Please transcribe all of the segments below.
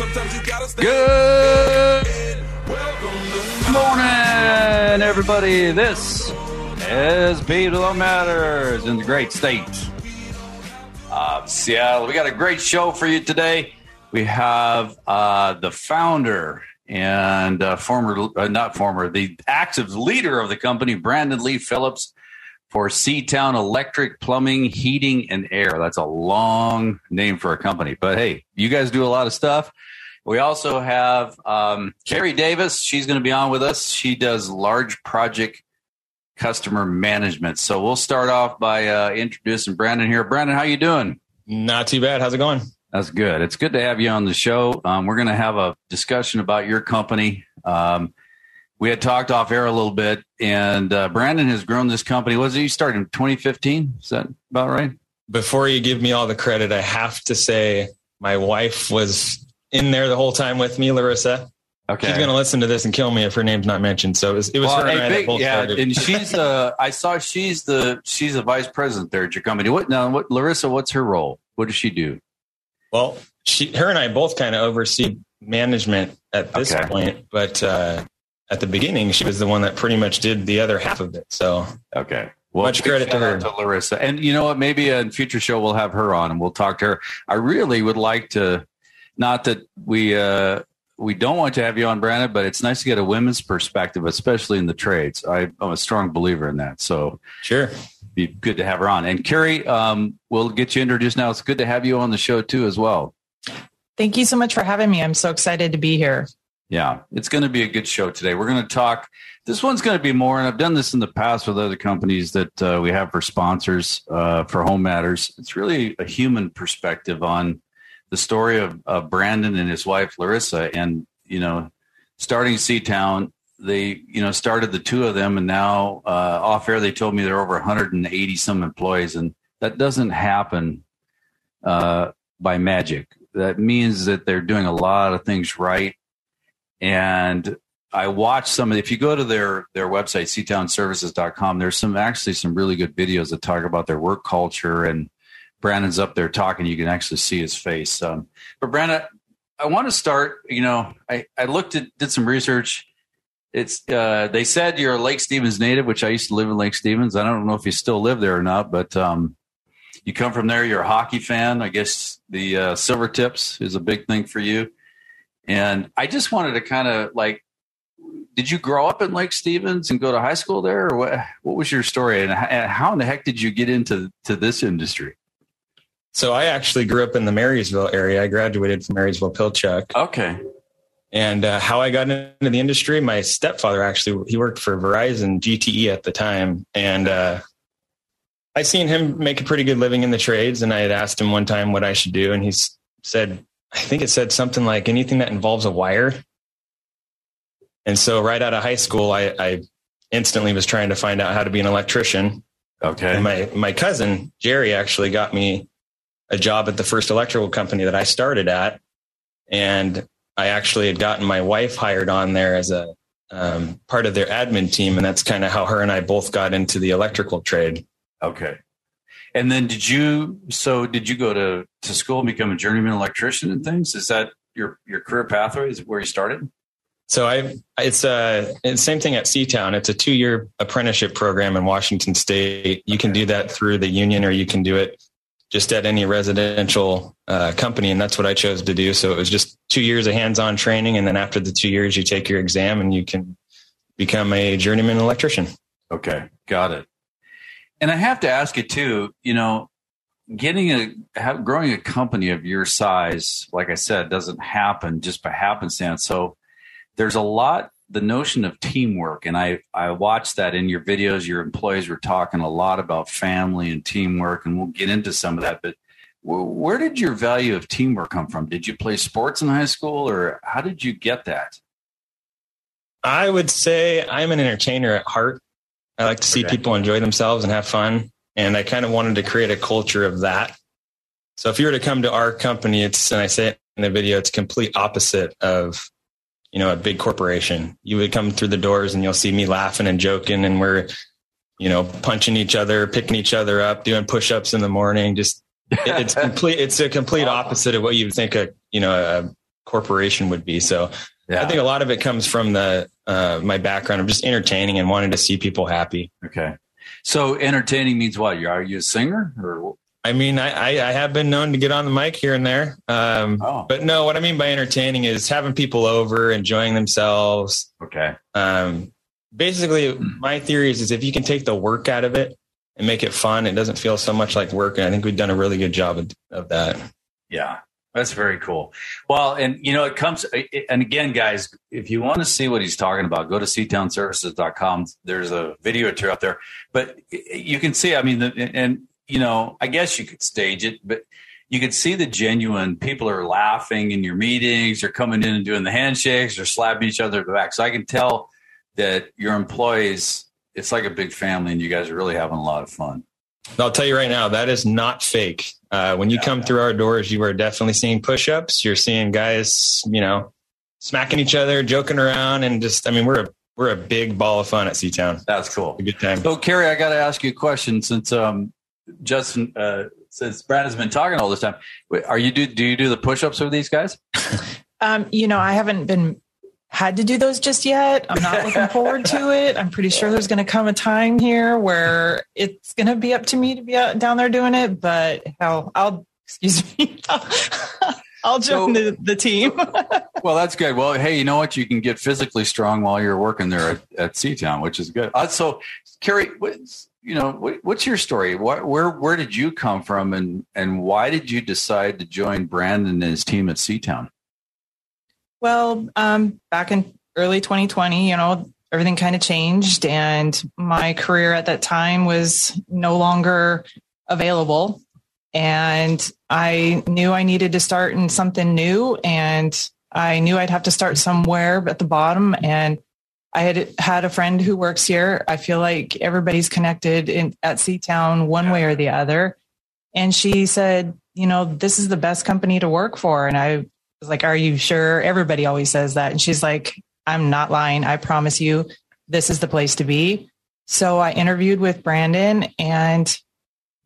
Good morning, everybody. This is People Matters in the great state of Seattle. We got a great show for you today. We have uh, the founder and uh, former, uh, not former, the active leader of the company, Brandon Lee Phillips, for Seatown Electric Plumbing, Heating, and Air. That's a long name for a company, but hey, you guys do a lot of stuff. We also have um, Carrie Davis. She's going to be on with us. She does large project customer management. So we'll start off by uh, introducing Brandon here. Brandon, how you doing? Not too bad. How's it going? That's good. It's good to have you on the show. Um, we're going to have a discussion about your company. Um, we had talked off air a little bit, and uh, Brandon has grown this company. Was it you started in 2015? Is that about right? Before you give me all the credit, I have to say my wife was in there the whole time with me, Larissa. Okay. She's going to listen to this and kill me if her name's not mentioned. So it was, it was Well, her and I that big- both yeah, started. and she's uh, I saw she's the she's the vice president there at your company. What now? What Larissa? What's her role? What does she do? Well, she, her and I both kind of oversee management at this Okay. point, but uh, at the beginning, she was the one that pretty much did the other half of it. So Okay. Well, Much credit to her. To Larissa. And you know what? Maybe in future show we'll have her on and we'll talk to her. I really would like to, not that we, uh, we don't want to have you on, Brandon, but it's nice to get a women's perspective, especially in the trades. I, I'm a strong believer in that. So sure. be good to have her on. And Carrie, um, we'll get you introduced now. It's good to have you on the show too, as well. Thank you so much for having me. I'm so excited to be here. Yeah, it's going to be a good show today. We're going to talk. This one's going to be more, and I've done this in the past with other companies that uh, we have for sponsors uh, for Home Matters. It's really a human perspective on the story of, of Brandon and his wife Larissa, and you know, starting Seatown. They, you know, started the two of them, and now uh, off air they told me they're over 180 some employees, and that doesn't happen uh, by magic. That means that they're doing a lot of things right and I watched some if you go to their their website seatownservices.com there's some actually some really good videos that talk about their work culture and Brandon's up there talking you can actually see his face. Um, but Brandon I want to start you know I I looked at did some research. It's uh, they said you're a Lake Stevens native which I used to live in Lake Stevens. I don't know if you still live there or not but um, you come from there you're a hockey fan. I guess the uh, Silvertips is a big thing for you. And I just wanted to kind of like, did you grow up in Lake Stevens and go to high school there, or what? What was your story, and how in the heck did you get into to this industry? So I actually grew up in the Marysville area. I graduated from Marysville Pilchuck. Okay, And uh, how I got into the industry, my stepfather actually he worked for Verizon GTE at the time, and uh, I seen him make a pretty good living in the trades. And I had asked him one time what I should do, and he said, I think it said something like anything that involves a wire. And so right out of high school, I, I instantly was trying to find out how to be an electrician. okay, And my my cousin Jerry actually got me a job at the first electrical company that I started at, and I actually had gotten my wife hired on there as a um, part of their admin team, and that's kind of how her and I both got into the electrical trade. okay. And then did you? So did you go to to school and become a journeyman electrician and things? Is that your your career pathway? Is where you started? So I it's a it's same thing at Seatown. It's a two year apprenticeship program in Washington State. You can do that through the union, or you can do it just at any residential uh, company, and that's what I chose to do. So it was just two years of hands on training, and then after the two years, you take your exam and you can become a journeyman electrician. Okay, got it. And I have to ask you too. You know, getting a growing a company of your size, like I said, doesn't happen just by happenstance. So there's a lot. The notion of teamwork, and I I watched that in your videos. Your employees were talking a lot about family and teamwork, and we'll get into some of that. But where did your value of teamwork come from? Did you play sports in high school, or how did you get that? I would say I'm an entertainer at heart. I like to see Okay. people enjoy themselves and have fun. And I kind of wanted to create a culture of that. So if you were to come to our company, it's, and I say it in the video, it's complete opposite of, you know, a big corporation. You would come through the doors and you'll see me laughing and joking and we're, you know, punching each other, picking each other up, doing push-ups in the morning. Just, it- it's complete, it's a complete opposite of what you would think a, you know, a corporation would be. So Yeah. I think a lot of it comes from the uh, my background of just entertaining and wanting to see people happy. okay. So entertaining means what? You are you a singer or? I mean, I, I, I have been known to get on the mic here and there. Um, Oh, but no, what I mean by entertaining is having people over, enjoying themselves. okay. Um, basically, my theory is, is if you can take the work out of it and make it fun, it doesn't feel so much like work. And I think we've done a really good job of, of that. Yeah, that's very cool. Well, and you know, it comes, and again, guys, if you want to see what he's talking about, go to seatownservices.com. There's a video two out there, but you can see, I mean, the, and, you know, I guess you could stage it, but you could see the genuine people are laughing in your meetings, they're coming in and doing the handshakes, they're slapping each other at the back. So I can tell that your employees, it's like a big family and you guys are really having a lot of fun. I'll tell you right now, that is not fake. Uh, when you Yeah, come yeah. through our doors, you are definitely seeing push-ups. You're seeing guys, you know, smacking each other, joking around, and just, I mean, we're a, we're a big ball of fun at Seatown. That's cool. A good time. So, Carrie, I got to ask you a question since um, Justin, uh, since Brad has been talking all this time. Are you do do you do the push-ups with these guys? Um, you know, I haven't been had to do those just yet. I'm not looking forward to it. I'm pretty sure there's going to come a time here where it's going to be up to me to be out down there doing it. But hell, I'll excuse me. I'll join So- the, the team. Well, that's good. Well, hey, you know what? You can get physically strong while you're working there at, at Seatown, which is good. Uh, so, Carrie, what's, you know, what, what's your story? What, where where did you come from, and and why did you decide to join Brandon and his team at Seatown? Well, um, back in early 2020, you know, everything kind of changed, and my career at that time was no longer available. And I knew I needed to start in something new, and I knew I'd have to start somewhere at the bottom. And I had had a friend who works here. I feel like everybody's connected in at Seatown one way or the other. And she said, you know, this is the best company to work for. And I was like, Are you sure? Everybody always says that. And she's like, I'm not lying. I promise you, this is the place to be. So I interviewed with Brandon and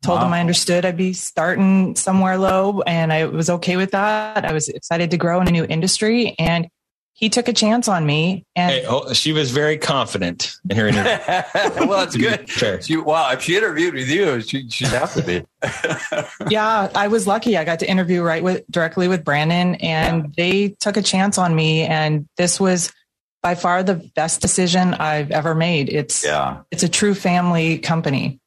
told him I understood I'd be starting somewhere low and I was okay with that. I was excited to grow in a new industry and he took a chance on me. And Hey, oh, she was very confident in her interview. well, that's good. Fair. She, wow, if she interviewed with you, she, she'd have to be. yeah, I was lucky. I got to interview right with directly with Brandon and they took a chance on me. And this was by far the best decision I've ever made. It's yeah. it's a true family company.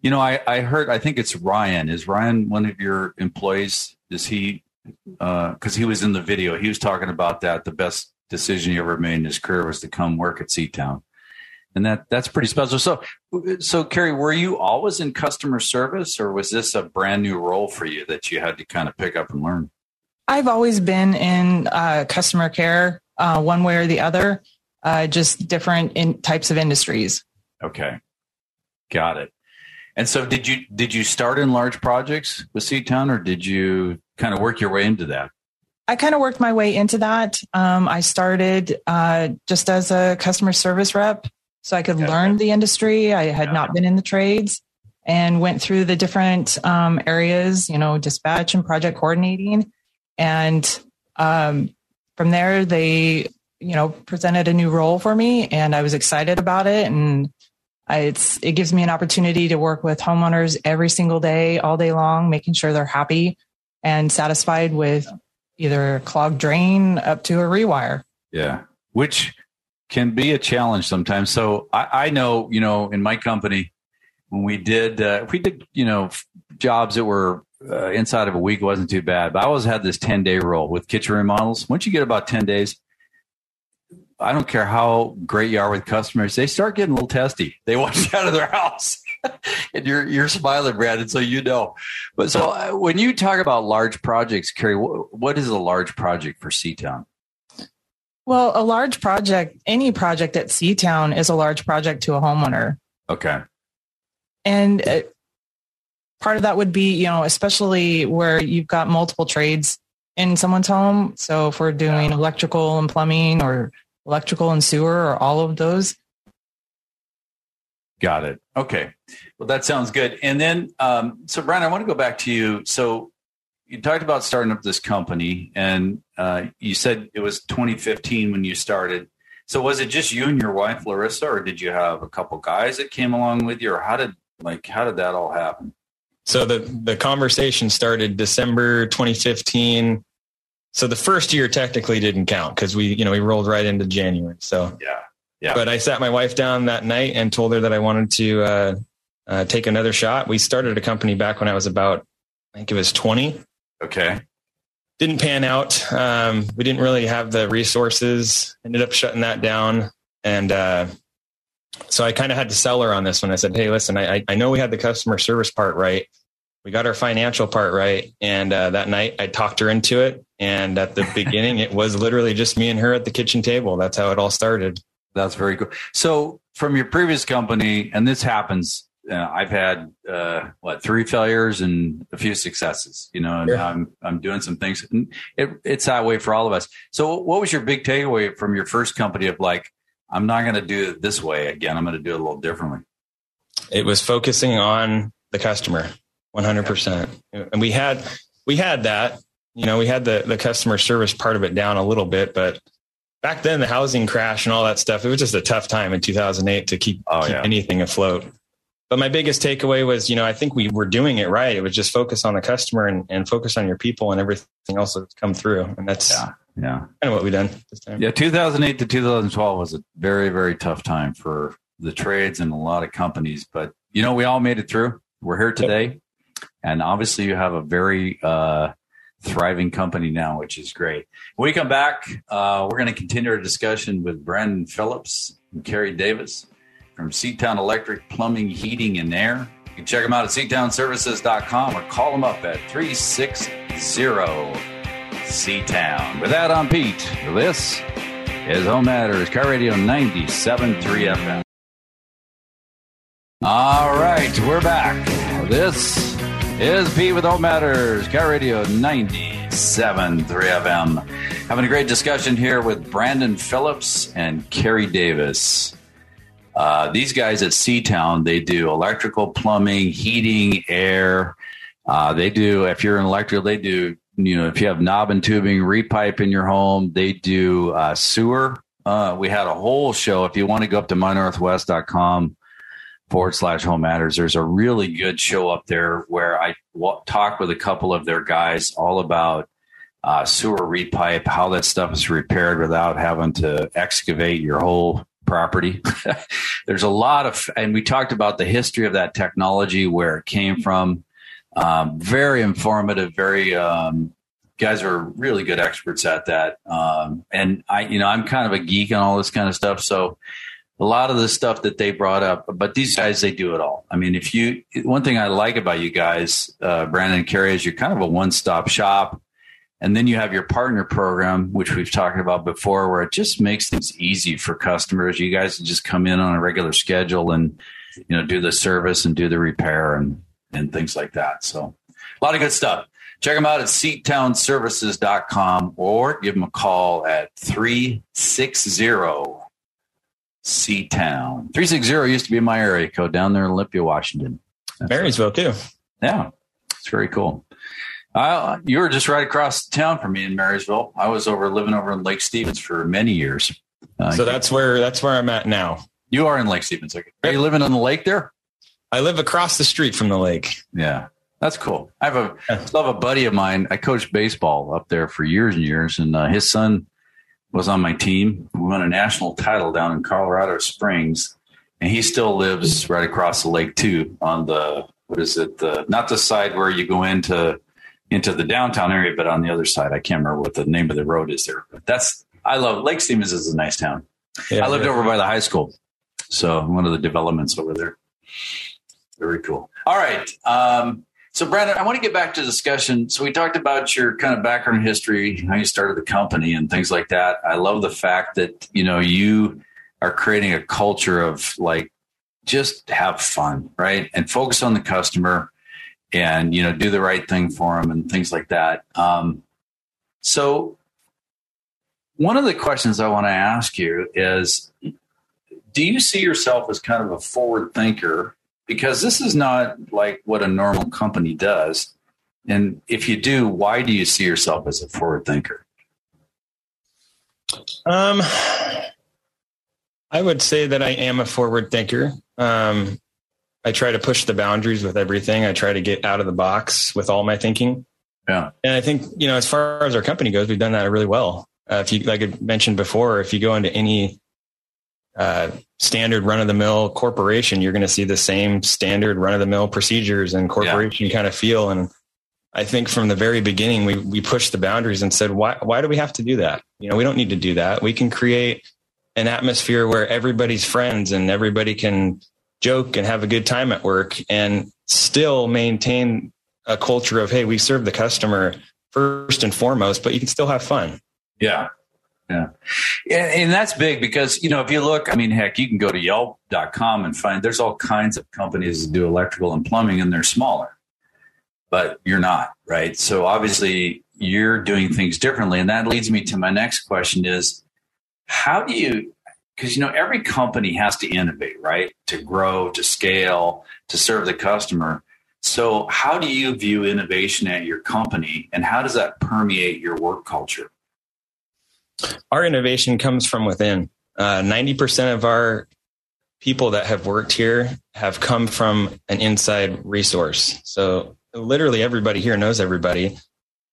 You know, I, I heard, I think it's Ryan. Is Ryan one of your employees? Is he, because he was in the video, he was talking about that. The best decision he ever made in his career was to come work at Seatown. And that that's pretty special. So, so Carrie, were you always in customer service or was this a brand new role for you that you had to kind of pick up and learn? I've always been in uh, customer care, uh, one way or the other, uh, just different in types of industries. Okay. Got it. And so did you did you start in large projects with Seatown or did you kind of work your way into that? I kind of worked my way into that. Um, I started uh, just as a customer service rep, so I could Yeah. learn the industry. I had Yeah. not been in the trades, and went through the different um, areas, you know, dispatch and project coordinating, and um, from there they, you know, presented a new role for me, and I was excited about it, and it's it gives me an opportunity to work with homeowners every single day, all day long, making sure they're happy and satisfied with either a clogged drain up to a rewire. Yeah. Which can be a challenge sometimes. So I, I know, you know, in my company, when we did, uh, we did, you know, jobs that were uh, inside of a week, wasn't too bad. But I always had this 10 day rule with kitchen remodels. Once you get about 10 days, I don't care how great you are with customers, they start getting a little testy. They want you out of their house. and you're you're smiling, Brandon, so you know. But so uh, when you talk about large projects, Carrie, wh- what is a large project for Seatown? Well, a large project, any project at Seatown is a large project to a homeowner. Okay. And uh, part of that would be, you know, especially where you've got multiple trades in someone's home. So if we're doing electrical and plumbing or electrical and sewer or all of those, Got it. Okay. Well, that sounds good. And then, um, so Brian, I want to go back to you. So you talked about starting up this company, and uh, you said it was 2015 when you started. So was it just you and your wife, Larissa, or did you have a couple guys that came along with you, or how did like how did that all happen? So the the conversation started December 2015. So the first year technically didn't count because we, you know, we rolled right into January. So yeah, yeah. But I sat my wife down that night and told her that I wanted to uh, uh, take another shot. We started a company back when I was about, I think it was 20. Okay. Didn't pan out. Um, we didn't really have the resources. Ended up shutting that down, and uh, so I kind of had to sell her on this one. I said, "Hey, listen, I, I know we had the customer service part right." We got our financial part right. And uh, that night I talked her into it. And at the beginning, it was literally just me and her at the kitchen table. That's how it all started. That's very cool. So from your previous company, and this happens, uh, I've had uh, what three failures and a few successes. You know, and yeah. I'm I'm doing some things. It, it's that way for all of us. So, what was your big takeaway from your first company of like, I'm not going to do it this way again. I'm going to do it a little differently. It was focusing on the customer. 100%. And we had, we had that, you know, we had the, the customer service part of it down a little bit, but back then the housing crash and all that stuff, it was just a tough time in 2008 to keep, oh, keep yeah. anything afloat. But my biggest takeaway was, you know, I think we were doing it right. It was just focus on the customer and, and focus on your people and everything else that's come through. And that's yeah, yeah. kind of what we done this time. Yeah. 2008 to 2012 was a very, very tough time for the trades and a lot of companies, but you know, we all made it through. We're here today. And obviously, you have a very uh, thriving company now, which is great. When we come back, uh, we're going to continue our discussion with Brandon Phillips and Carrie Davis from Seatown Electric Plumbing, Heating, and Air. You can check them out at seatownservices.com or call them up at 360 Seatown. With that, I'm Pete. This is Home Matters, KIRO Radio 97.3 FM. All right, we're back. This is Pete with Home Matters, KIRO Radio 97.3 FM. Having a great discussion here with Brandon Phillips and Carrie Davis. Uh, these guys at Seatown, they do electrical, plumbing, heating, air. Uh, they do, if you're an electrical, they do, you know, if you have knob and tubing, repipe in your home, they do uh, sewer. Uh, we had a whole show. If you want to go up to mynorthwest.com, forward slash home matters. There's a really good show up there where I w- talk with a couple of their guys all about uh, sewer repipe, how that stuff is repaired without having to excavate your whole property. There's a lot of, and we talked about the history of that technology, where it came from. Um, very informative, very, um, guys are really good experts at that. Um, and I, you know, I'm kind of a geek on all this kind of stuff. So a lot of the stuff that they brought up, but these guys, they do it all. I mean, if you, one thing I like about you guys, uh, Brandon and Carrie, is you're kind of a one stop shop. And then you have your partner program, which we've talked about before, where it just makes things easy for customers. You guys just come in on a regular schedule and, you know, do the service and do the repair and, and things like that. So a lot of good stuff. Check them out at seatownservices.com or give them a call at 360 Seatown. 360 used to be my area code down there in Olympia, Washington. That's Marysville, too. Yeah, it's very cool. Uh, you were just right across town from me in Marysville. I was over living over in Lake Stevens for many years. Uh, so that's where that's where I'm at now. You are in Lake Stevens. Are you living on the lake there? I live across the street from the lake. Yeah, that's cool. I have a I love a buddy of mine. I coached baseball up there for years and years, and uh, his son was on my team. We won a national title down in Colorado Springs, and he still lives right across the lake too. On the what is it? The not the side where you go into into the downtown area, but on the other side. I can't remember what the name of the road is there. But that's I love Lake Stevens is a nice town. Yeah, I lived yeah. over by the high school, so one of the developments over there. Very cool. All right. Um, so, Brandon, I want to get back to discussion. So, we talked about your kind of background history, how you started the company, and things like that. I love the fact that you know you are creating a culture of like just have fun, right, and focus on the customer, and you know do the right thing for them, and things like that. Um, so, one of the questions I want to ask you is, do you see yourself as kind of a forward thinker? Because this is not like what a normal company does. And if you do, why do you see yourself as a forward thinker? Um, I would say that I am a forward thinker. Um, I try to push the boundaries with everything. I try to get out of the box with all my thinking. Yeah. And I think, you know, as far as our company goes, we've done that really well. Uh, if you, like I mentioned before, if you go into any uh, standard run of the mill corporation, you're going to see the same standard run of the mill procedures and corporation yeah. kind of feel. And I think from the very beginning, we, we pushed the boundaries and said, why, why do we have to do that? You know, we don't need to do that. We can create an atmosphere where everybody's friends and everybody can joke and have a good time at work and still maintain a culture of, Hey, we serve the customer first and foremost, but you can still have fun. Yeah. Yeah. And, that's big because, you know, if you look, I mean, heck, you can go to yelp.com and find there's all kinds of companies that do electrical and plumbing and they're smaller, but you're not, right? So obviously you're doing things differently. And that leads me to my next question is how do you, because, you know, every company has to innovate, right? To grow, to scale, to serve the customer. So how do you view innovation at your company and how does that permeate your work culture? Our innovation comes from within. Uh, 90% of our people that have worked here have come from an inside resource. So literally everybody here knows everybody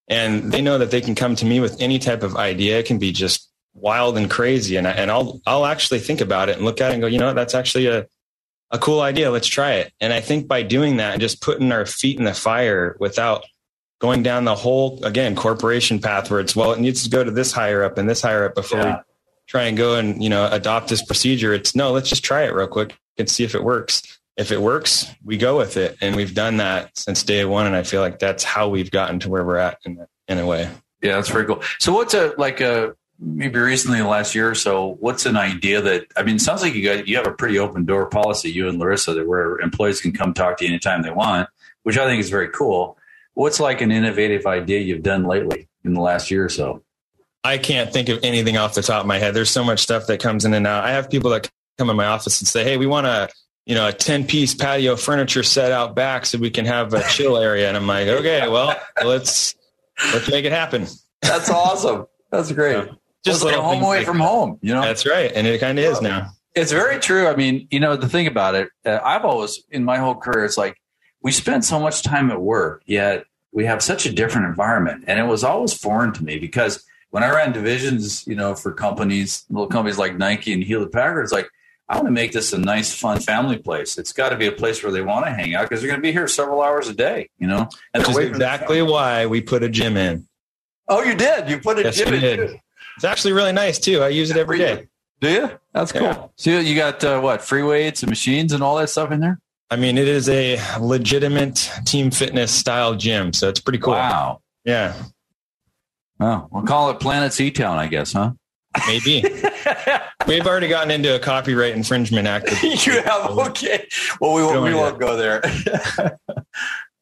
and they know that they can come to me with any type of idea. It can be just wild and crazy. And, I, and I'll, I'll actually think about it and look at it and go, you know, that's actually a, a cool idea. Let's try it. And I think by doing that and just putting our feet in the fire without going down the whole again corporation path where it's well it needs to go to this higher up and this higher up before yeah. we try and go and you know adopt this procedure. It's no let's just try it real quick and see if it works. If it works we go with it. And we've done that since day one. And i feel like that's how we've gotten to where we're at in, in a way. Yeah that's very cool. So what's a like a maybe recently in the last year or so what's an idea that i mean it sounds like you got you have a pretty open door policy you and larissa that where employees can come talk to you anytime they want which i think is very cool What's like an innovative idea you've done lately in the last year or so? I can't think of anything off the top of my head. There's so much stuff that comes in and out. I have people that come in my office and say, "Hey, we want a you know a 10 piece patio furniture set out back so we can have a chill area." And I'm like, "Okay, well, let's let's make it happen." That's awesome. That's great. Just like a home away like from that. home, you know. That's right, and it kind of is now. It's very true. I mean, you know, the thing about it, uh, I've always in my whole career, it's like we spend so much time at work, yet we have such a different environment. And it was always foreign to me because when I ran divisions, you know, for companies, little companies like Nike and Hewlett Packard, it's like, I want to make this a nice, fun family place. It's got to be a place where they want to hang out because they're going to be here several hours a day, you know? And Which is exactly why we put a gym in. Oh, you did? You put a yes, gym in? Too. It's actually really nice, too. I use it every day. Do you? That's cool. Yeah. So you got uh, what, free weights and machines and all that stuff in there? I mean, it is a legitimate team fitness style gym, so it's pretty cool. Wow. Yeah. Well, we'll call it Planet Seatown, I guess, huh? Maybe. We've already gotten into a copyright infringement act. you have okay. Well, we won't, we won't go there.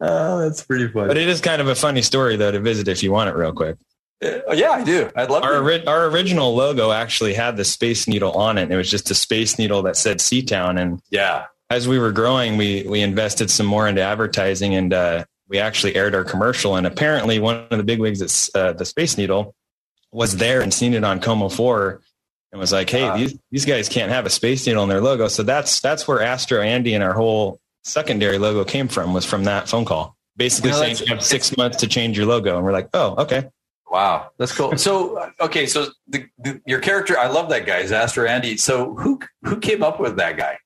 oh, that's pretty funny. But it is kind of a funny story, though, to visit if you want it real quick. Uh, yeah, I do. I'd love our, ori- our original logo actually had the Space Needle on it. It was just a Space Needle that said Seatown, and yeah, as we were growing, we we invested some more into advertising, and uh, we actually aired our commercial. And apparently, one of the big wigs at uh, the Space Needle was there and seen it on KOMO Four, and was like, "Hey, uh, these these guys can't have a Space Needle in their logo." So that's that's where Astro Andy and our whole secondary logo came from. Was from that phone call, basically you know, saying you have six months to change your logo, and we're like, "Oh, okay." Wow, that's cool. So, okay, so the, the, your character, I love that guy, is Astro Andy. So, who who came up with that guy?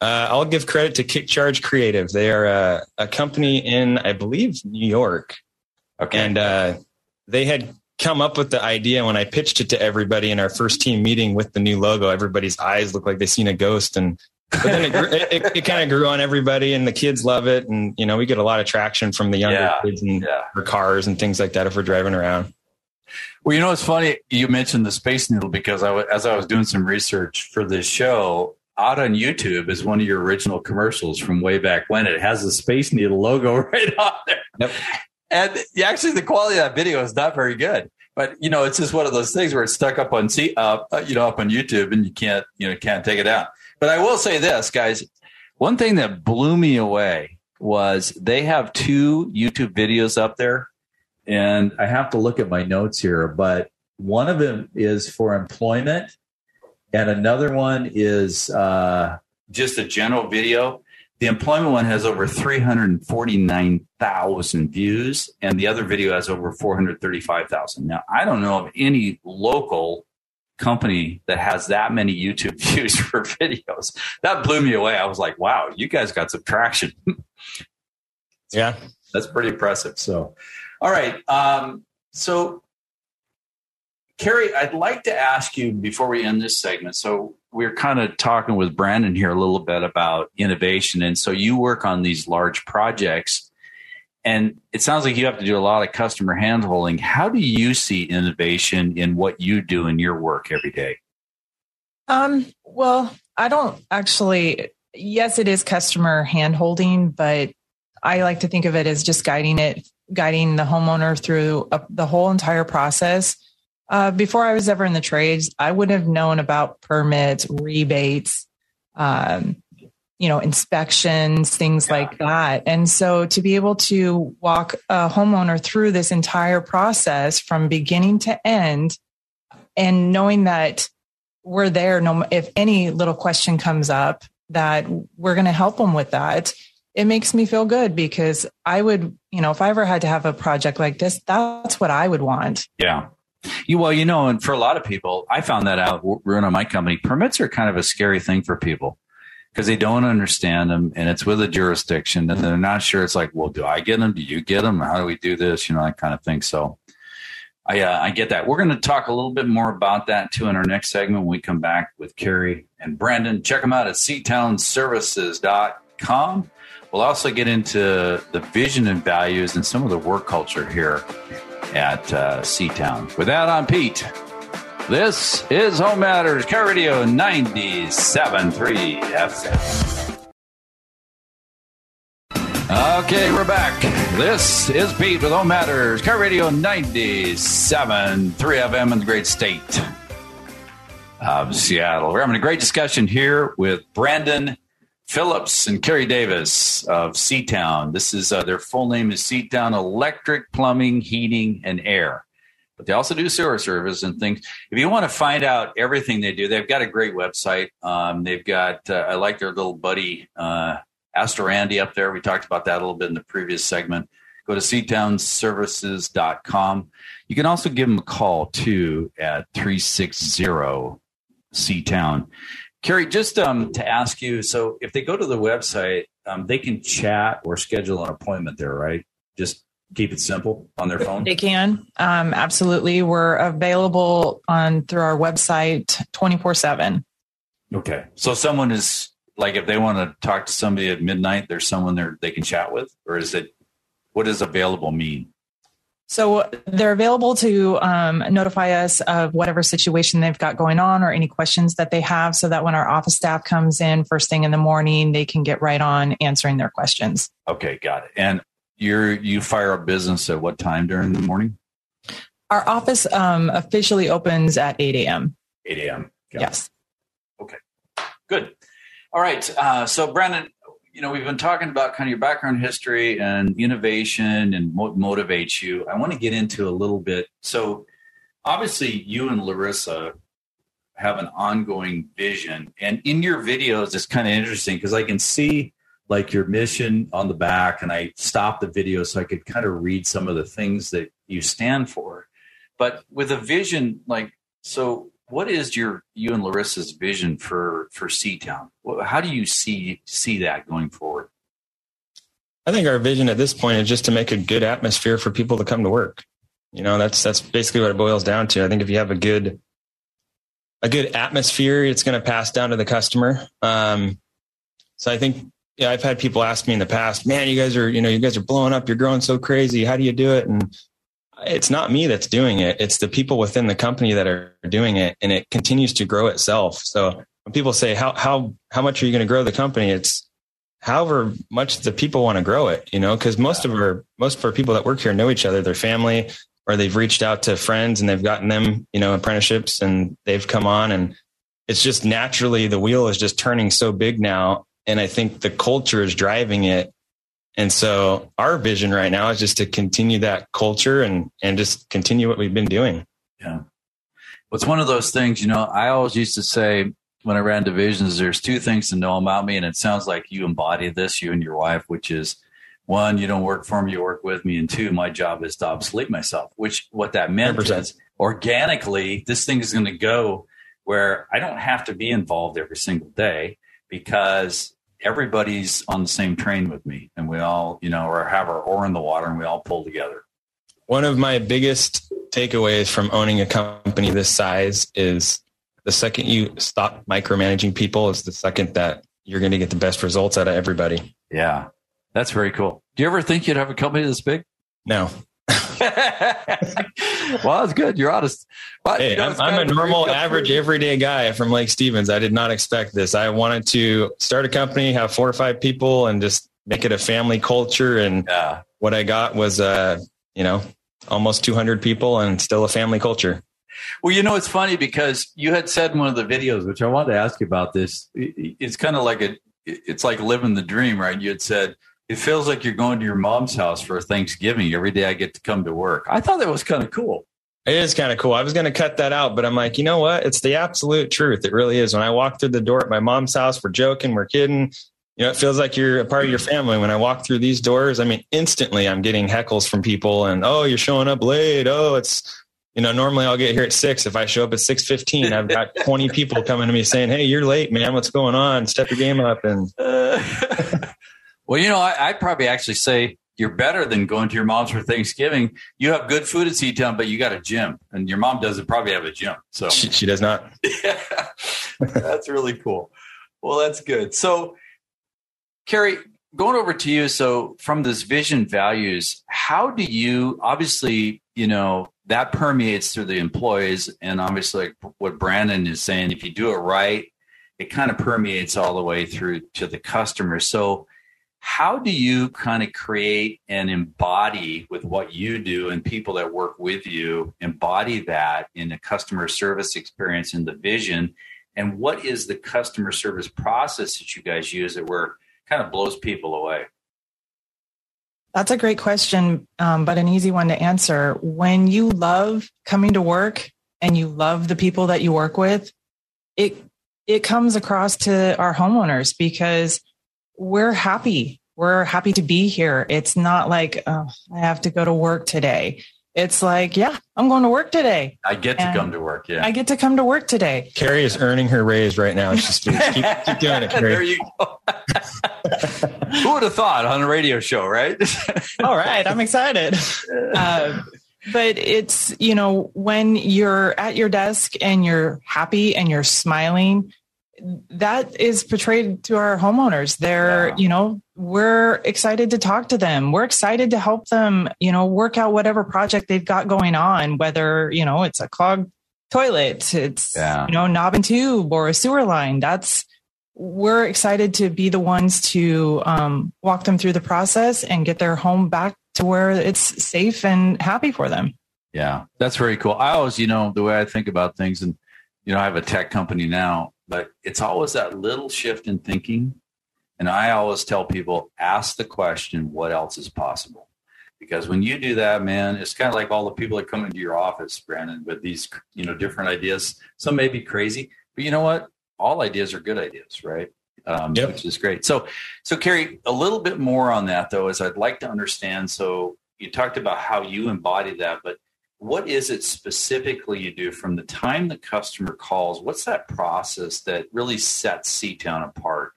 Uh, I'll give credit to KickCharge Creative. They are a, a company in, I believe, New York. Okay. And uh, they had come up with the idea when I pitched it to everybody in our first team meeting with the new logo. Everybody's eyes looked like they seen a ghost, and but then it, it, it, it kind of grew on everybody, and the kids love it. And you know, we get a lot of traction from the younger yeah, kids and yeah. for cars and things like that if we're driving around. Well, you know, it's funny you mentioned the Space Needle because I as I was doing some research for this show, out on YouTube is one of your original commercials from way back when. It has the Space Needle logo right on there. Yep. And actually, the quality of that video is not very good. But you know, it's just one of those things where it's stuck up on up, uh, you know, up on YouTube, and you can't, you know, can't take it out. But I will say this, guys. One thing that blew me away was they have two YouTube videos up there, and I have to look at my notes here, but one of them is for employment, and another one is uh, just a general video. The employment one has over 349,000 views, and the other video has over 435,000. Now, I don't know of any local company that has that many YouTube views for videos. That blew me away. I was like, wow, you guys got some traction. yeah. That's pretty impressive. So, all right. Um, so, Carrie, I'd like to ask you before we end this segment. So, we're kind of talking with Brandon here a little bit about innovation. And so, you work on these large projects and it sounds like you have to do a lot of customer handholding. How do you see innovation in what you do in your work every day? Um, well, I don't actually, yes, it is customer handholding, but I like to think of it as just guiding it, guiding the homeowner through a, the whole entire process. Uh, before I was ever in the trades, I wouldn't have known about permits, rebates, um, you know, inspections, things yeah. like that. And so to be able to walk a homeowner through this entire process from beginning to end and knowing that we're there, no, if any little question comes up, that we're going to help them with that. It makes me feel good because I would, you know, if I ever had to have a project like this, that's what I would want. Yeah. You, well, you know, and for a lot of people, I found that out running my company. Permits are kind of a scary thing for people because they don't understand them and it's with a jurisdiction and they're not sure. It's like, well, do I get them? Do you get them? How do we do this? You know, that kind of thing. So I, uh, I get that. We're going to talk a little bit more about that too in our next segment when we come back with Carrie and Brandon. Check them out at seatownservices.com. We'll also get into the vision and values and some of the work culture here at uh, Seatown. With that, I'm Pete. This is Home Matters KIRO Radio 97.3 FM. Okay, we're back. This is Pete with Home Matters KIRO Radio 97.3 FM in the great state of Seattle. We're having a great discussion here with Brandon Phillips and Carrie Davis of Seatown. This is uh, their full name is Seatown Electric Plumbing, Heating, and Air but they also do sewer service and things. If you want to find out everything they do, they've got a great website. Um, they've got, uh, I like their little buddy, uh, Astro Andy up there. We talked about that a little bit in the previous segment. Go to seatownservices.com. You can also give them a call too at 360 Seatown. Carrie, just um, to ask you, so if they go to the website, um, they can chat or schedule an appointment there, right? Just keep it simple on their phone? They can. Um, absolutely. We're available on through our website 24 7. Okay. So someone is like if they want to talk to somebody at midnight, there's someone there they can chat with, or is it what does available mean? So they're available to um, notify us of whatever situation they've got going on or any questions that they have so that when our office staff comes in first thing in the morning, they can get right on answering their questions. Okay, got it. And you're you fire up business at what time during the morning? Our office um, officially opens at 8 a.m. 8 a.m. yes. It. Okay. Good. All right. Uh, so, Brandon, you know, we've been talking about kind of your background history and innovation and what motivates you. I want to get into a little bit. So, obviously, you and Larissa have an ongoing vision. And in your videos, it's kind of interesting because I can see like your mission on the back and I stopped the video so I could kind of read some of the things that you stand for. But with a vision like so what is your you and Larissa's vision for for Seatown? How do you see see that going forward? I think our vision at this point is just to make a good atmosphere for people to come to work. You know, that's that's basically what it boils down to. I think if you have a good a good atmosphere, it's going to pass down to the customer. Um, so I think yeah, I've had people ask me in the past, man, you guys are, you know, you guys are blowing up. You're growing so crazy. How do you do it? And it's not me that's doing it. It's the people within the company that are doing it and it continues to grow itself. So when people say, how, how, how much are you going to grow the company? It's however much the people want to grow it, you know, cause most of our, most of our people that work here know each other, their family, or they've reached out to friends and they've gotten them, you know, apprenticeships and they've come on and it's just naturally the wheel is just turning so big now and I think the culture is driving it. And so our vision right now is just to continue that culture and, and just continue what we've been doing. Yeah. Well, it's one of those things, you know, I always used to say when I ran divisions, there's two things to know about me. And it sounds like you embody this, you and your wife, which is one, you don't work for me, you work with me. And two, my job is to obsolete myself, which what that meant 100%. is organically, this thing is going to go where I don't have to be involved every single day because everybody's on the same train with me and we all, you know, or have our oar in the water and we all pull together. One of my biggest takeaways from owning a company this size is the second you stop micromanaging people is the second that you're going to get the best results out of everybody. Yeah. That's very cool. Do you ever think you'd have a company this big? No. well, that's good. You're honest. But, hey, you know, I'm, I'm a normal, average, everyday guy from Lake Stevens. I did not expect this. I wanted to start a company, have four or five people, and just make it a family culture. And yeah. what I got was, uh, you know, almost 200 people and still a family culture. Well, you know, it's funny because you had said in one of the videos, which I wanted to ask you about this. It's kind of like a, it's like living the dream, right? You had said it feels like you're going to your mom's house for Thanksgiving every day I get to come to work. I thought that was kind of cool. It is kind of cool. I was going to cut that out, but I'm like, you know what? It's the absolute truth. It really is. When I walk through the door at my mom's house, we're joking, we're kidding. You know, it feels like you're a part of your family. When I walk through these doors, I mean, instantly I'm getting heckles from people and, oh, you're showing up late. Oh, it's, you know, normally I'll get here at six. If I show up at 615, I've got 20 people coming to me saying, Hey, you're late, man. What's going on? Step your game up. And Well, you know, I, would probably actually say you're better than going to your mom's for Thanksgiving. You have good food at Seatown, but you got a gym, and your mom doesn't probably have a gym. So she, she does not. yeah, that's really cool. Well, that's good. So, Carrie, going over to you. So, from this vision values, how do you obviously, you know, that permeates through the employees, and obviously, like what Brandon is saying, if you do it right, it kind of permeates all the way through to the customer. So how do you kind of create and embody with what you do and people that work with you embody that in the customer service experience and the vision? And what is the customer service process that you guys use that where kind of blows people away? That's a great question um, but an easy one to answer. When you love coming to work and you love the people that you work with it it comes across to our homeowners because we're happy. We're happy to be here. It's not like, oh, I have to go to work today. It's like, yeah, I'm going to work today. I get to come to work. Yeah. I get to come to work today. Carrie is earning her raise right now. She's keep, keep doing it, Carrie. There you go. Who would have thought on a radio show, right? All right. I'm excited. Uh, but it's, you know, when you're at your desk and you're happy and you're smiling, that is portrayed to our homeowners. They're, yeah. you know, we're excited to talk to them. We're excited to help them, you know, work out whatever project they've got going on, whether, you know, it's a clogged toilet, it's, yeah. you know, knob and tube or a sewer line. That's, we're excited to be the ones to um, walk them through the process and get their home back to where it's safe and happy for them. Yeah, that's very cool. I always, you know, the way I think about things, and you know, I have a tech company now, but it's always that little shift in thinking. And I always tell people, ask the question, what else is possible? Because when you do that, man, it's kind of like all the people that come into your office, Brandon, with these, you know, different ideas. Some may be crazy, but you know what? All ideas are good ideas, right? Um, yep. Which is great. So, so Carrie, a little bit more on that though, is I'd like to understand. So you talked about how you embody that, but what is it specifically you do from the time the customer calls? What's that process that really sets Seatown apart?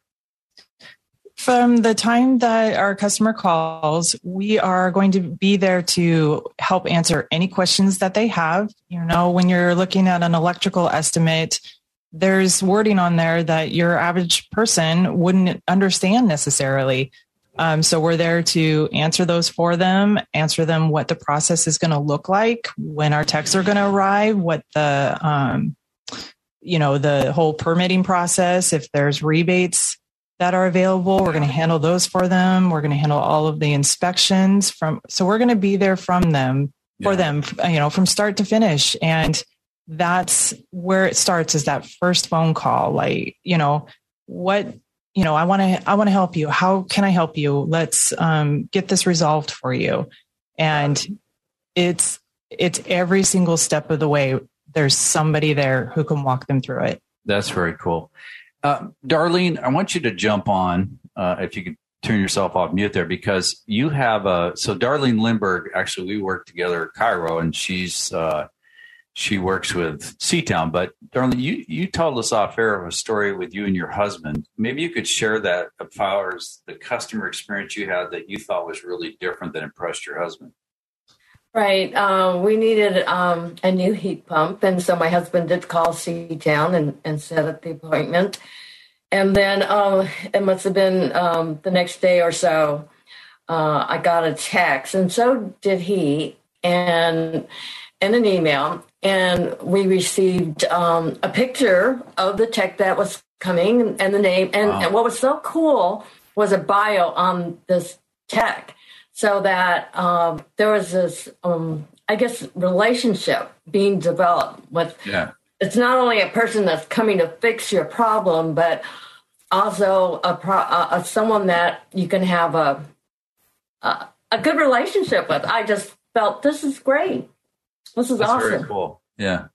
From the time that our customer calls, we are going to be there to help answer any questions that they have. You know, when you're looking at an electrical estimate, there's wording on there that your average person wouldn't understand necessarily. Um, so we're there to answer those for them, answer them what the process is going to look like, when our techs are going to arrive, what the, um, you know, the whole permitting process, if there's rebates that are available, we're going to handle those for them. We're going to handle all of the inspections from, so we're going to be there from them, for yeah. them, you know, from start to finish. And that's where it starts is that first phone call. Like, you know, what you know, I want to, I want to help you. How can I help you? Let's um, get this resolved for you. And it's, it's every single step of the way. There's somebody there who can walk them through it. That's very cool. Uh, Darlene, I want you to jump on, uh, if you could turn yourself off mute there, because you have a, so Darlene Lindberg, actually, we work together at KIRO, and she's, uh, she works with Seatown. But Darlene, you, you told us off air of a story with you and your husband. Maybe you could share that as far as the customer experience you had that you thought was really different that impressed your husband. Right. Um, we needed um, a new heat pump. And so my husband did call Seatown and, and set up the appointment. And then um, it must have been um, the next day or so, uh, I got a text, and so did he, and and an email. And we received um, a picture of the tech that was coming and the name. And, wow. and what was so cool was a bio on this tech so that um, there was this, um, I guess, relationship being developed with. Yeah. It's not only a person that's coming to fix your problem, but also a, pro, a someone that you can have a, a, a good relationship with. I just felt this is great. This is that's awesome. Very cool. Yeah.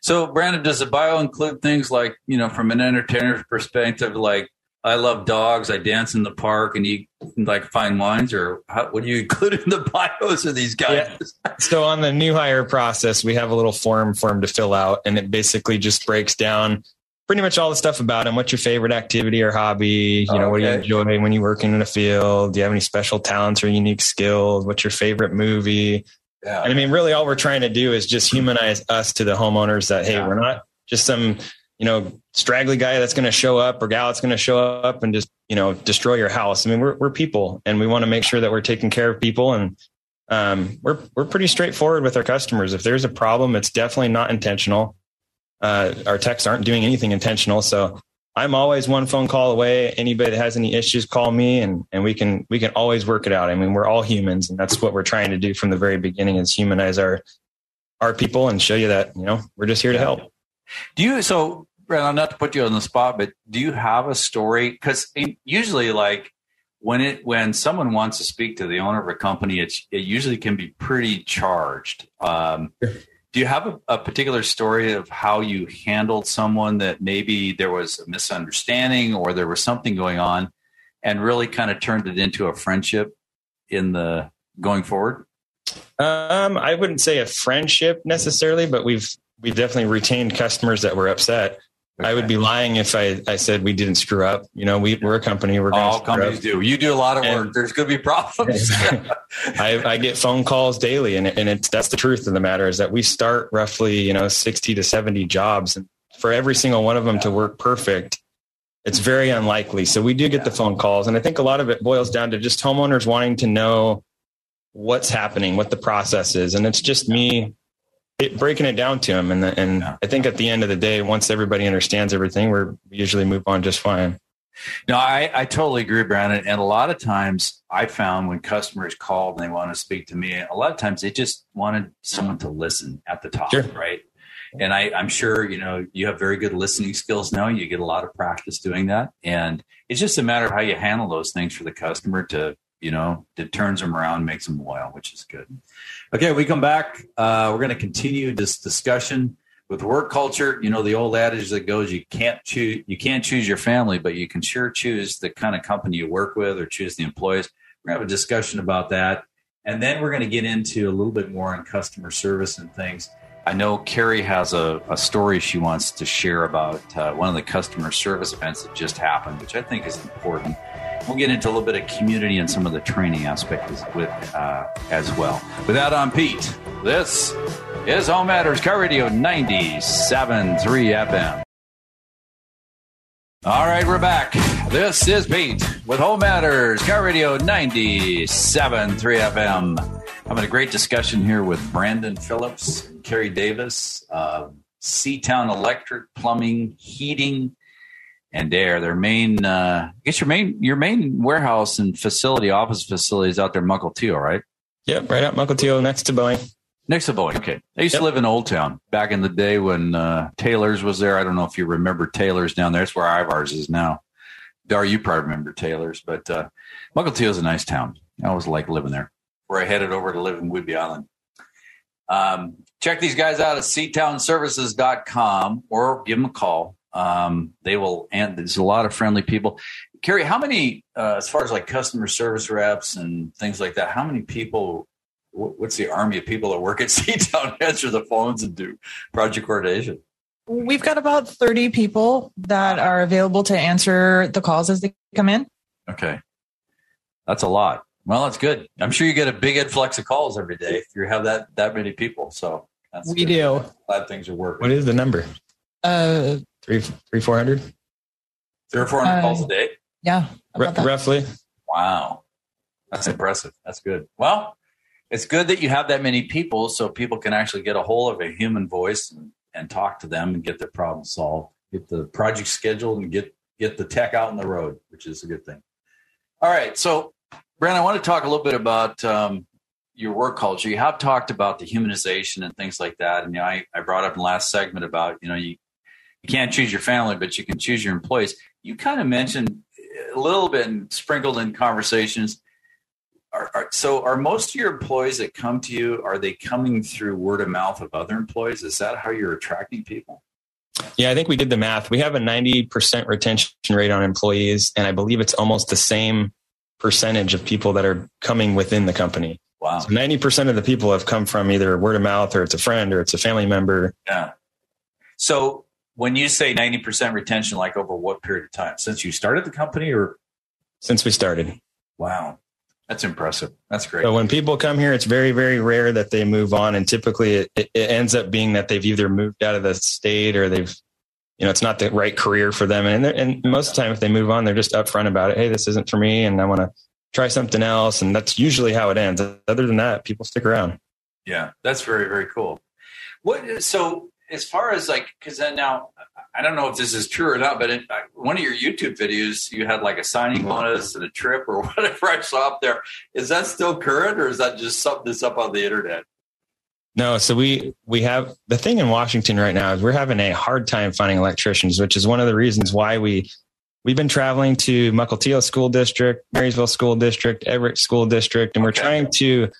So, Brandon, does the bio include things like, you know, from an entertainer's perspective, like I love dogs. I dance in the park and eat like fine wines, or how, what do you include in the bios of these guys? Yeah. So on the new hire process, we have a little form for them to fill out, and it basically just breaks down pretty much all the stuff about them. What's your favorite activity or hobby? You know, okay. what do you enjoy when you're working in a field? Do you have any special talents or unique skills? What's your favorite movie? Yeah. I mean, really, all we're trying to do is just humanize us to the homeowners. That hey, yeah. we're not just some you know, straggly guy that's going to show up or gal that's going to show up and just, you know, destroy your house. I mean, we're, we're people and we want to make sure that we're taking care of people and, um, we're, we're pretty straightforward with our customers. If there's a problem, it's definitely not intentional. Uh, our techs aren't doing anything intentional. So I'm always one phone call away. Anybody that has any issues, call me and, and we can, we can always work it out. I mean, we're all humans and that's what we're trying to do from the very beginning is humanize our, our people and show you that, you know, we're just here to help. Do you, so Brandon, not to put you on the spot, but do you have a story? Because usually, like when it when someone wants to speak to the owner of a company, it's it usually can be pretty charged. Um, do you have a, a, particular story of how you handled someone that maybe there was a misunderstanding or there was something going on, and really kind of turned it into a friendship in the going forward? Um, I wouldn't say a friendship necessarily, but we've we've definitely retained customers that were upset. Okay. I would be lying if I, I said we didn't screw up. You know, we, we're a company. We're all companies up. do. You do a lot of and work. There's going to be problems. I, I get phone calls daily, and and it's that's the truth of the matter is that we start roughly you know sixty to seventy jobs, and for every single one of them yeah. to work perfect, it's very unlikely. So we do get yeah. the phone calls, and I think a lot of it boils down to just homeowners wanting to know what's happening, what the process is, and it's just me it, breaking it down to them. And, and yeah. I think at the end of the day, once everybody understands everything, we're, we usually move on just fine. No, I, I totally agree, Brandon. And a lot of times I found when customers called and they want to speak to me, a lot of times they just wanted someone to listen at the top, sure. right? And I, I'm sure, you know, you have very good listening skills now. You get a lot of practice doing that. And it's just a matter of how you handle those things for the customer to, you know, it turns them around, makes them loyal, which is good. Okay, we come back. Uh, we're going to continue this discussion with work culture. You know the old adage that goes, "You can't choose, you can't choose your family, but you can sure choose the kind of company you work with or choose the employees." We're going to have a discussion about that, and then we're going to get into a little bit more on customer service and things. I know Carrie has a, a story she wants to share about uh, one of the customer service events that just happened, which I think is important. We'll get into a little bit of community and some of the training aspects with uh, as well. With that, I'm Pete. This is Home Matters KIRO Radio 97.3 FM. All right, we're back. This is Pete with Home Matters KIRO Radio 97.3 FM. I'm having a great discussion here with Brandon Phillips and Carrie Davis, uh, Seatown Electric Plumbing, Heating, and Air. Their main, uh, I guess your main your main warehouse and facility, office facilities out there, Mukilteo, right? Yep, right at Mukilteo, next to Boeing. Next to Boeing. Okay. I used yep. to live in Old Town back in the day when uh, Taylor's was there. I don't know if you remember Taylor's down there. It's where Ivar's is now. Dar, you probably remember Taylor's, but uh, Mukilteo is a nice town. I always like living there. Where I headed over to live in Whidbey Island. Um, check these guys out at seatownservices.com or give them a call. Um, they will, and there's a lot of friendly people. Carrie, how many, uh, as far as like customer service reps and things like that, how many people, what's the army of people that work at Seatown answer the phones and do project coordination? We've got about 30 people that are available to answer the calls as they come in. Okay. That's a lot. Well, that's good. I'm sure you get a big influx of calls every day if you have that that many people. So we good. do. Glad things are working. What is the number? Uh, three, three, four hundred. Three or four hundred uh, calls a day. Yeah, R- roughly. Wow, that's impressive. That's good. Well, it's good that you have that many people, so people can actually get a hold of a human voice and, and talk to them and get their problem solved, get the project scheduled, and get get the tech out on the road, which is a good thing. All right, so Brent, I want to talk a little bit about um, your work culture. You have talked about the humanization and things like that. And you know, I, I brought up in the last segment about, you know, you, you can't choose your family, but you can choose your employees. You kind of mentioned a little bit and sprinkled in conversations. Are, are, so are most of your employees that come to you, are they coming through word of mouth of other employees? Is that how you're attracting people? Yeah, I think we did the math. We have a 90% retention rate on employees, and I believe it's almost the same percentage of people that are coming within the company. Wow. So 90% of the people have come from either word of mouth or it's a friend or it's a family member. Yeah. So when you say 90% retention, like over what period of time? Since you started the company or? Since we started. Wow. That's impressive. That's great. So when people come here, it's very, very rare that they move on. And typically it, it ends up being that they've either moved out of the state or they've you know, it's not the right career for them. And, and most of the time, if they move on, they're just upfront about it. Hey, this isn't for me, and I want to try something else. And that's usually how it ends. Other than that, people stick around. Yeah, that's very very cool. What so as far as like because then now I don't know if this is true or not, but in one of your YouTube videos, you had like a signing bonus and a trip or whatever I saw up there. Is that still current, or is that just something that's up on the internet? No, so we we have the thing in Washington right now is we're having a hard time finding electricians, which is one of the reasons why we we've been traveling to Mukilteo School District, Marysville School District, Everett School District, and we're trying to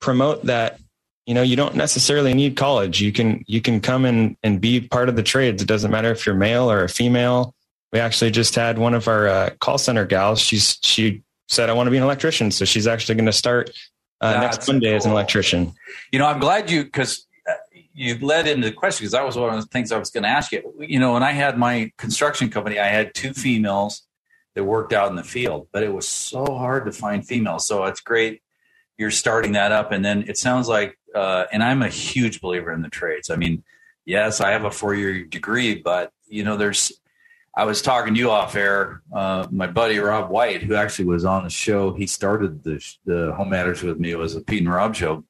promote that you know you don't necessarily need college. You can you can come in and be part of the trades. It doesn't matter if you're male or a female. We actually just had one of our uh, call center gals. She's she said I want to be an electrician, so she's actually going to start uh, next Monday cool. as an electrician. You know, I'm glad you because uh, you led into the question because that was one of the things I was going to ask you. You know, when I had my construction company, I had two females that worked out in the field, but it was so hard to find females. So it's great you're starting that up, and then it sounds like, uh, and I'm a huge believer in the trades. I mean, yes, I have a four year degree, but you know, there's I was talking to you off air. Uh, my buddy Rob White, who actually was on the show, he started the the Home Matters with me. It was a Pete and Rob show.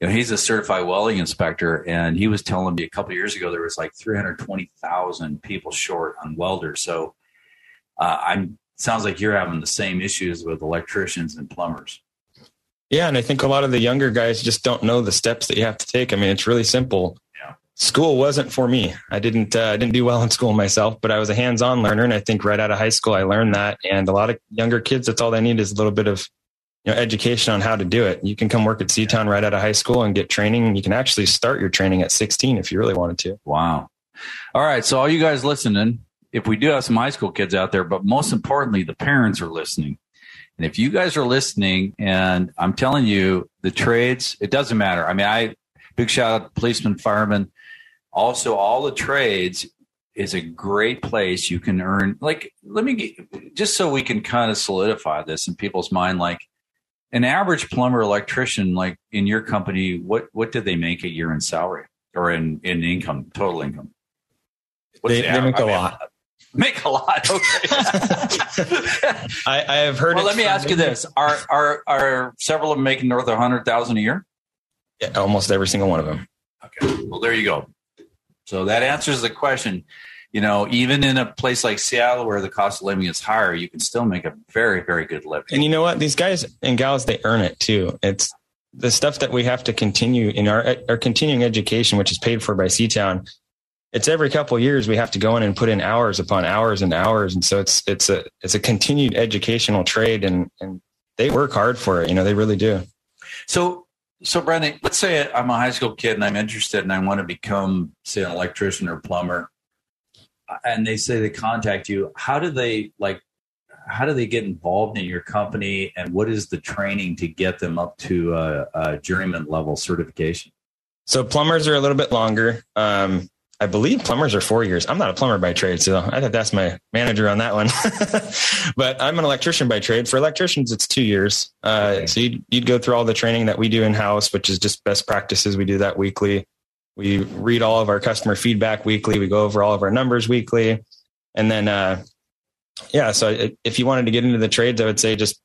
You know, he's a certified welding inspector, and he was telling me a couple years ago there was like 320,000 people short on welders. So, uh, I'm sounds like you're having the same issues with electricians and plumbers. Yeah, and I think a lot of the younger guys just don't know the steps that you have to take. I mean, it's really simple school wasn't for me. I didn't uh, I didn't do well in school myself, but I was a hands-on learner, and I think right out of high school I learned that. And a lot of younger kids, that's all they need is a little bit of you know education on how to do it. You can come work at Seatown right out of high school and get training. You can actually start your training at 16 if you really wanted to. Wow. All right, so all you guys listening, if we do have some high school kids out there, but most importantly, the parents are listening. And if you guys are listening, and I'm telling you, the trades, it doesn't matter. I mean, I big shout out to policemen, firemen, also all the trades is a great place you can earn like let me get, just so we can kind of solidify this in people's mind like an average plumber electrician like in your company what what did they make a year in salary or in in income total income? They, the they, make I a mean, lot. make a lot okay. I, I, have heard well let me ask you this. Are are are several of them making north of 100000 a year? Yeah, almost every single one of them. Okay. Well there you go so that answers the question. You know, even in a place like Seattle where the cost of living is higher, you can still make a very, very good living. And you know what? These guys and gals, they earn it too. It's the stuff that we have to continue in our, our continuing education, which is paid for by Seatown. it's every couple of years we have to go in and put in hours upon hours and hours. And so it's, it's a, it's a continued educational trade and, and they work hard for it. You know, they really do. So, so Brandon, let's say I'm a high school kid and I'm interested and I want to become, say, an electrician or plumber, and they say they contact you. How do they like? How do they get involved in your company, and what is the training to get them up to a, a journeyman level certification? So plumbers are a little bit longer. Um, I believe plumbers are four years. I'm not a plumber by trade, so I think that's my manager on that one. but I'm an electrician by trade. For electricians, it's two years. Uh, okay. So you'd, you'd go through all the training that we do in house, which is just best practices. We do that weekly. We read all of our customer feedback weekly. We go over all of our numbers weekly, and then uh, yeah. So if you wanted to get into the trades, I would say just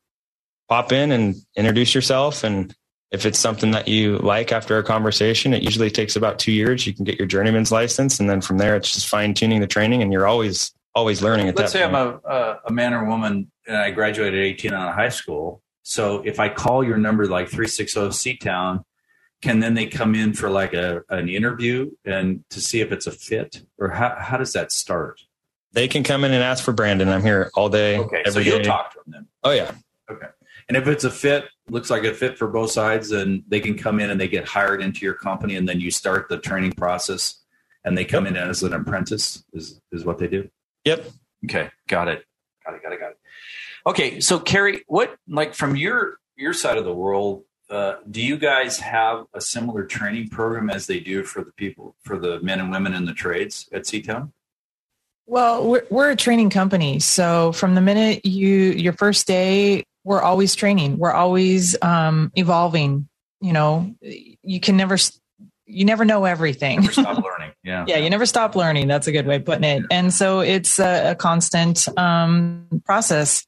pop in and introduce yourself and if it's something that you like after a conversation, it usually takes about two years. You can get your journeyman's license, and then from there, it's just fine tuning the training, and you're always always learning. At Let's say point. I'm a, uh, a man or woman, and I graduated at 18 out of high school. So if I call your number like 360 Seatown, can then they come in for like a an interview and to see if it's a fit, or how how does that start? They can come in and ask for Brandon. I'm here all day. Okay, so you'll day. talk to them then. Oh yeah. Okay. And if it's a fit, looks like a fit for both sides, then they can come in and they get hired into your company, and then you start the training process, and they come yep. in as an apprentice. Is is what they do? Yep. Okay, got it. Got it. Got it. Got it. Okay, so Carrie, what like from your your side of the world, uh, do you guys have a similar training program as they do for the people for the men and women in the trades at Seatown? Well, we're, we're a training company, so from the minute you your first day we're always training. We're always um, evolving. You know, you can never you never know everything. Never stop learning. Yeah. yeah, you never stop learning. That's a good way of putting it. And so it's a, a constant um, process.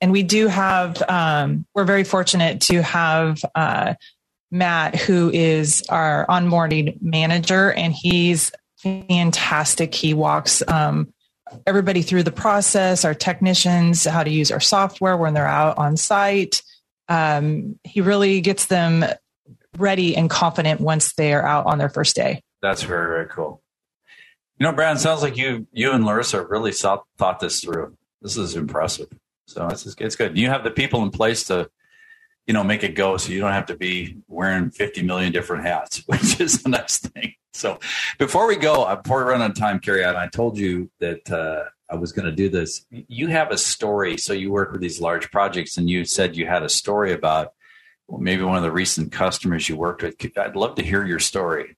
And we do have, um, we're very fortunate to have uh, Matt, who is our onboarding manager, and he's fantastic. He walks um, everybody through the process, our technicians, how to use our software when they're out on site. Um, he really gets them ready and confident once they are out on their first day. That's very, very cool. You know, Brad, sounds like you you and Larissa really thought, thought this through. This is impressive. So it's, it's good. You have the people in place to, you know, make it go so you don't have to be wearing 50 million different hats, which is a nice thing. So before we go, uh, before we run on time, Carrie, I told you that uh, I was going to do this. You have a story. So you work with these large projects, and you said you had a story about well, maybe one of the recent customers you worked with. I'd love to hear your story.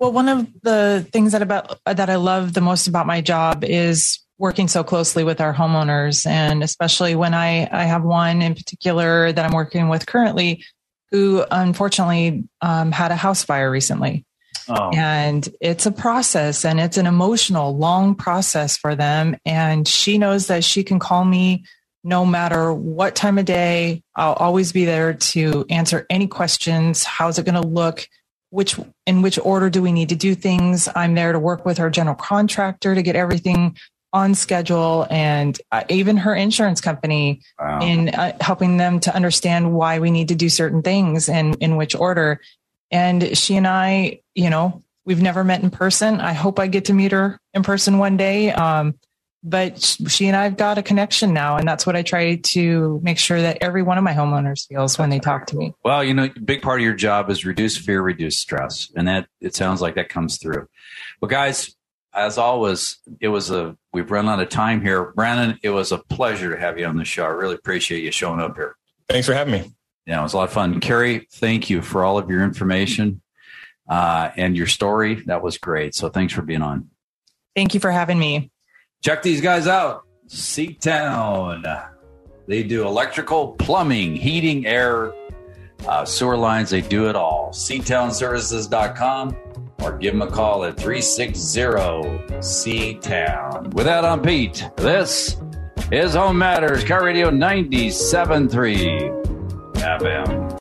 Well, one of the things that about that I love the most about my job is working so closely with our homeowners, and especially when I I have one in particular that I'm working with currently who unfortunately um, had a house fire recently. Oh. And it's a process and it's an emotional, long process for them. And she knows that she can call me no matter what time of day. I'll always be there to answer any questions. How's it going to look? Which in which order do we need to do things? I'm there to work with our general contractor to get everything on schedule and uh, even her insurance company wow. in uh, helping them to understand why we need to do certain things and in which order. And she and I, you know, we've never met in person. I hope I get to meet her in person one day. Um, but she and I've got a connection now, and that's what I try to make sure that every one of my homeowners feels when they talk to me. Well, you know, big part of your job is reduce fear, reduce stress, and that it sounds like that comes through. Well, guys, as always, it was a we've run out of time here. Brandon, it was a pleasure to have you on the show. I really appreciate you showing up here. Thanks for having me. Yeah, it was a lot of fun. Carrie, thank you for all of your information uh, and your story. That was great. So thanks for being on. Thank you for having me. Check these guys out. Town. They do electrical, plumbing, heating, air, uh, sewer lines. They do it all. SeaTownServices.com or give them a call at 360 Seatown. With that, I'm Pete. This is Home Matters, KIRO Radio 97.3 FM.